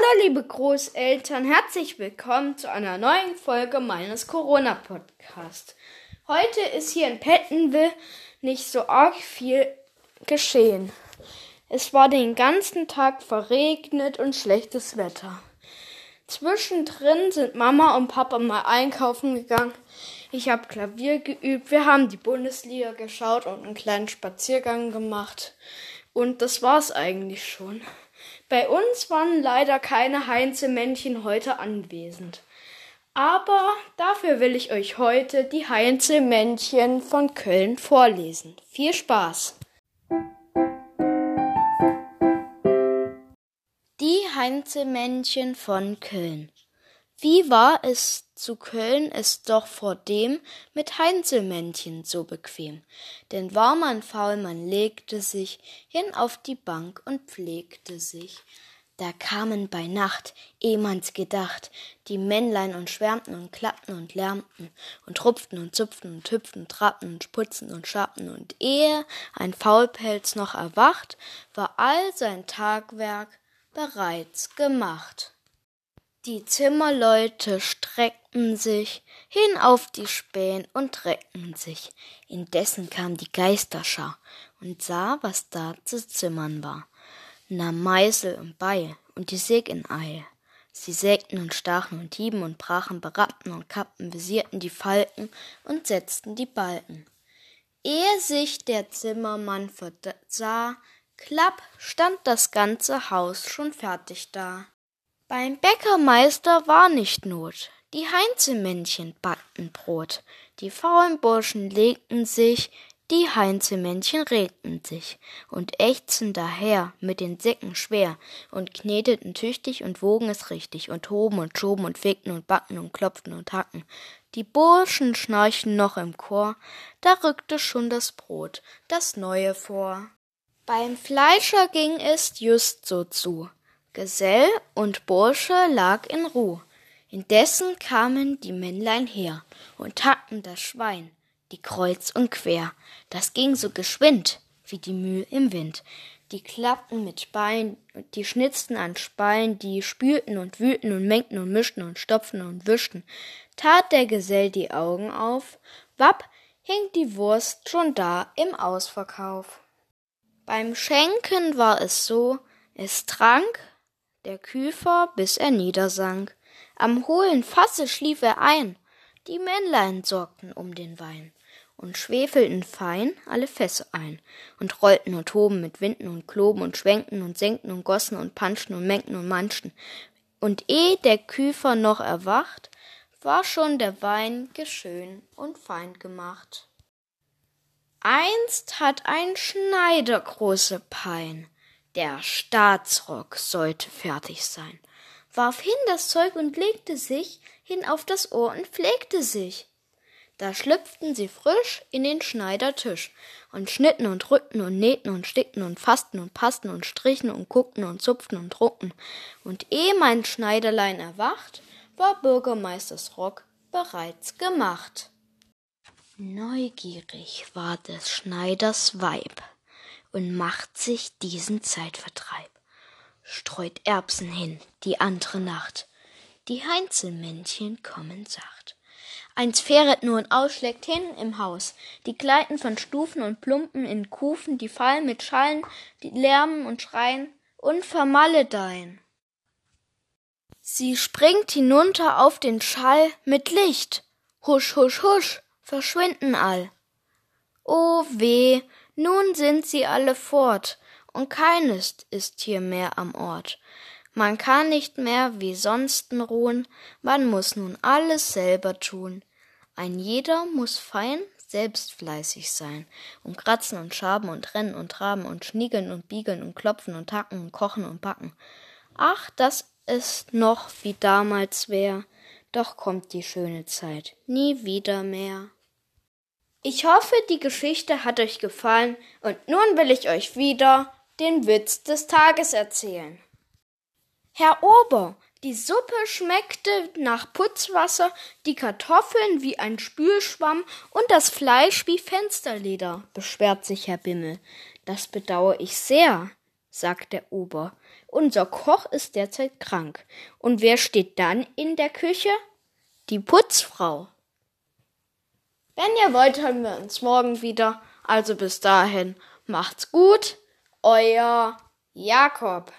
Hallo liebe Großeltern, herzlich willkommen zu einer neuen Folge meines Corona-Podcasts. Heute ist hier in Pettenville nicht so arg viel geschehen. Es war den ganzen Tag verregnet und schlechtes Wetter. Zwischendrin sind Mama und Papa mal einkaufen gegangen. Ich habe Klavier geübt, wir haben die Bundesliga geschaut und einen kleinen Spaziergang gemacht. Und das war's eigentlich schon. Bei uns waren leider keine Heinzelmännchen heute anwesend. Aber dafür will ich euch heute die Heinzelmännchen von Köln vorlesen. Viel Spaß! Die Heinzelmännchen von Köln. Wie war es zu Köln ist doch vor dem mit Heinzelmännchen so bequem. Denn war man faul, man legte sich hin auf die Bank und pflegte sich. Da kamen bei Nacht, eh man's gedacht, die Männlein und schwärmten und klappten und lärmten und rupften und zupften und hüpften, trabten und putzten und schabten und ehe ein Faulpelz noch erwacht, war all sein Tagwerk bereits gemacht. Die Zimmerleute streckten sich hin auf die Spähen und reckten sich. Indessen kam die Geisterschar und sah, was da zu zimmern war, nahm Meißel und Beil und die Säg in Eil. Sie sägten und stachen und hieben und brachen, berappten und kappten, visierten die Falken und setzten die Balken. Ehe sich der Zimmermann versah, klapp stand das ganze Haus schon fertig da. Beim Bäckermeister war nicht Not. Die Heinzelmännchen backten Brot. Die faulen Burschen legten sich, die Heinzelmännchen regten sich und ächzten daher mit den Säcken schwer und kneteten tüchtig und wogen es richtig und hoben und schoben und fegten und backten und klopften und hacken. Die Burschen schnarchten noch im Chor, da rückte schon das Brot, das neue vor. Beim Fleischer ging es just so zu. Gesell und Bursche lag in Ruh. Indessen kamen die Männlein her und hackten das Schwein, die kreuz und quer. Das ging so geschwind wie die Mühl im Wind. Die klappten mit Speien, die schnitzten an Speien, die spülten und wühlten und mengten und mischten und stopften und wischten. Tat der Gesell die Augen auf, wapp, hing die Wurst schon da im Ausverkauf. Beim Schenken war es so, es trank, der Küfer, bis er niedersank. Am hohlen Fasse schlief er ein, die Männlein sorgten um den Wein und schwefelten fein alle Fässer ein und rollten und hoben mit Winden und Kloben und schwenkten und senkten und gossen und panschten und mengten und manschten. Und eh der Küfer noch erwacht, war schon der Wein geschön und fein gemacht. Einst hat ein Schneider große Pein, der Staatsrock sollte fertig sein, warf hin das Zeug und legte sich hin auf das Ohr und pflegte sich. Da schlüpften sie frisch in den Schneidertisch und schnitten und rückten und nähten und stickten und fassten und passten und strichen und guckten und zupften und druckten. Und eh mein Schneiderlein erwacht, war Bürgermeisters Rock bereits gemacht. Neugierig war des Schneiders Weib und macht sich diesen Zeitvertreib. Streut Erbsen hin, die andre Nacht. Die Heinzelmännchen kommen sacht. Eins fähret nur und ausschlägt hin im Haus. Die gleiten von Stufen und Plumpen in Kufen, die fallen mit Schallen, die lärmen und schreien und vermaledeien. Sie springt hinunter auf den Schall mit Licht. Husch, husch, husch, verschwinden all. O weh, nun sind sie alle fort, und keines ist hier mehr am Ort. Man kann nicht mehr wie sonsten ruhen, man muss nun alles selber tun. Ein jeder muss fein selbst fleißig sein, und kratzen und schaben und rennen und traben und schniegeln und biegeln und klopfen und hacken und kochen und backen. Ach, das ist noch wie damals wär, doch kommt die schöne Zeit nie wieder mehr. Ich hoffe, die Geschichte hat euch gefallen und nun will ich euch wieder den Witz des Tages erzählen. Herr Ober, die Suppe schmeckte nach Putzwasser, die Kartoffeln wie ein Spülschwamm und das Fleisch wie Fensterleder, beschwert sich Herr Bimmel. Das bedauere ich sehr, sagt der Ober. unser Koch ist derzeit krank. Und wer steht dann in der Küche? Die Putzfrau. Wenn ihr wollt, hören wir uns morgen wieder. Also bis dahin, macht's gut. Euer Jakob.